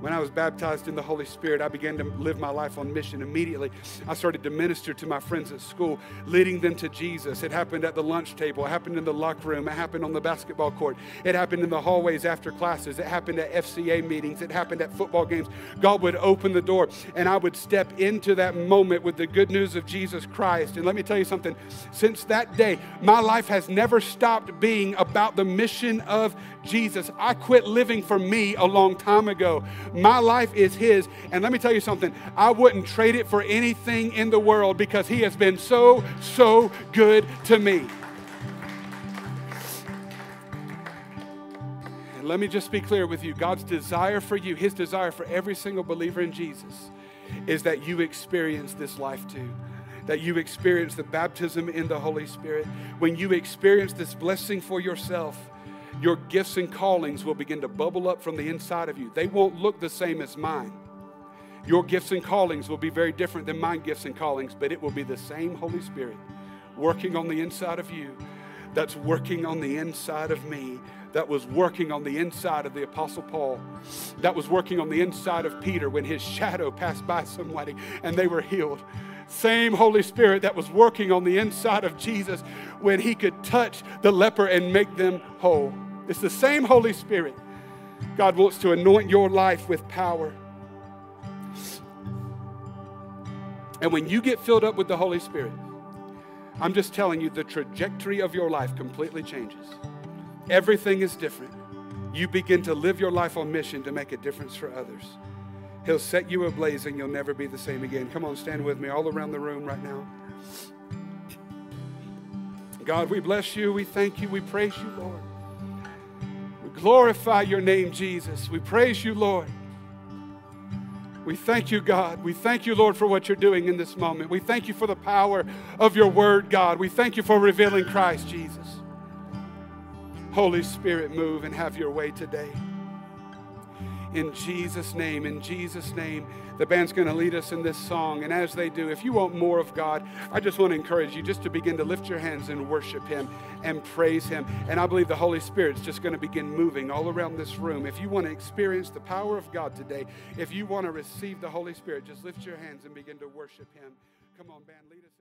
Speaker 1: When I was baptized in the Holy Spirit, I began to live my life on mission immediately. I started to minister to my friends at school, leading them to Jesus. It happened at the lunch table, it happened in the locker room, it happened on the basketball court, it happened in the hallways after classes, it happened at FCA meetings, it happened at football games. God would open the door, and I would step into that moment with the good news of Jesus Christ. And let me tell you something since that day, my life has never stopped being about the mission of Jesus. I quit living for me a long time ago. My life is His. And let me tell you something I wouldn't trade it for anything in the world because He has been so, so good to me. And let me just be clear with you God's desire for you, His desire for every single believer in Jesus, is that you experience this life too that you experience the baptism in the Holy Spirit, when you experience this blessing for yourself, your gifts and callings will begin to bubble up from the inside of you. They won't look the same as mine. Your gifts and callings will be very different than my gifts and callings, but it will be the same Holy Spirit working on the inside of you that's working on the inside of me, that was working on the inside of the Apostle Paul, that was working on the inside of Peter when his shadow passed by somebody and they were healed. Same Holy Spirit that was working on the inside of Jesus when he could touch the leper and make them whole. It's the same Holy Spirit. God wants to anoint your life with power. And when you get filled up with the Holy Spirit, I'm just telling you, the trajectory of your life completely changes. Everything is different. You begin to live your life on mission to make a difference for others. He'll set you ablaze and you'll never be the same again. Come on, stand with me all around the room right now. God, we bless you. We thank you. We praise you, Lord glorify your name, Jesus. We praise you, Lord. We thank you, God. We thank you, Lord, for what you're doing in this moment. We thank you for the power of your word, God. We thank you for revealing Christ, Jesus. Holy Spirit, move and have your way today. In Jesus' name, in Jesus' name. The band's going to lead us in this song. And as they do, if you want more of God, I just want to encourage you just to begin to lift your hands and worship Him and praise Him. And I believe the Holy Spirit's just going to begin moving all around this room. If you want to experience the power of God today, if you want to receive the Holy Spirit, just lift your hands and begin to worship Him. Come on, band, lead us.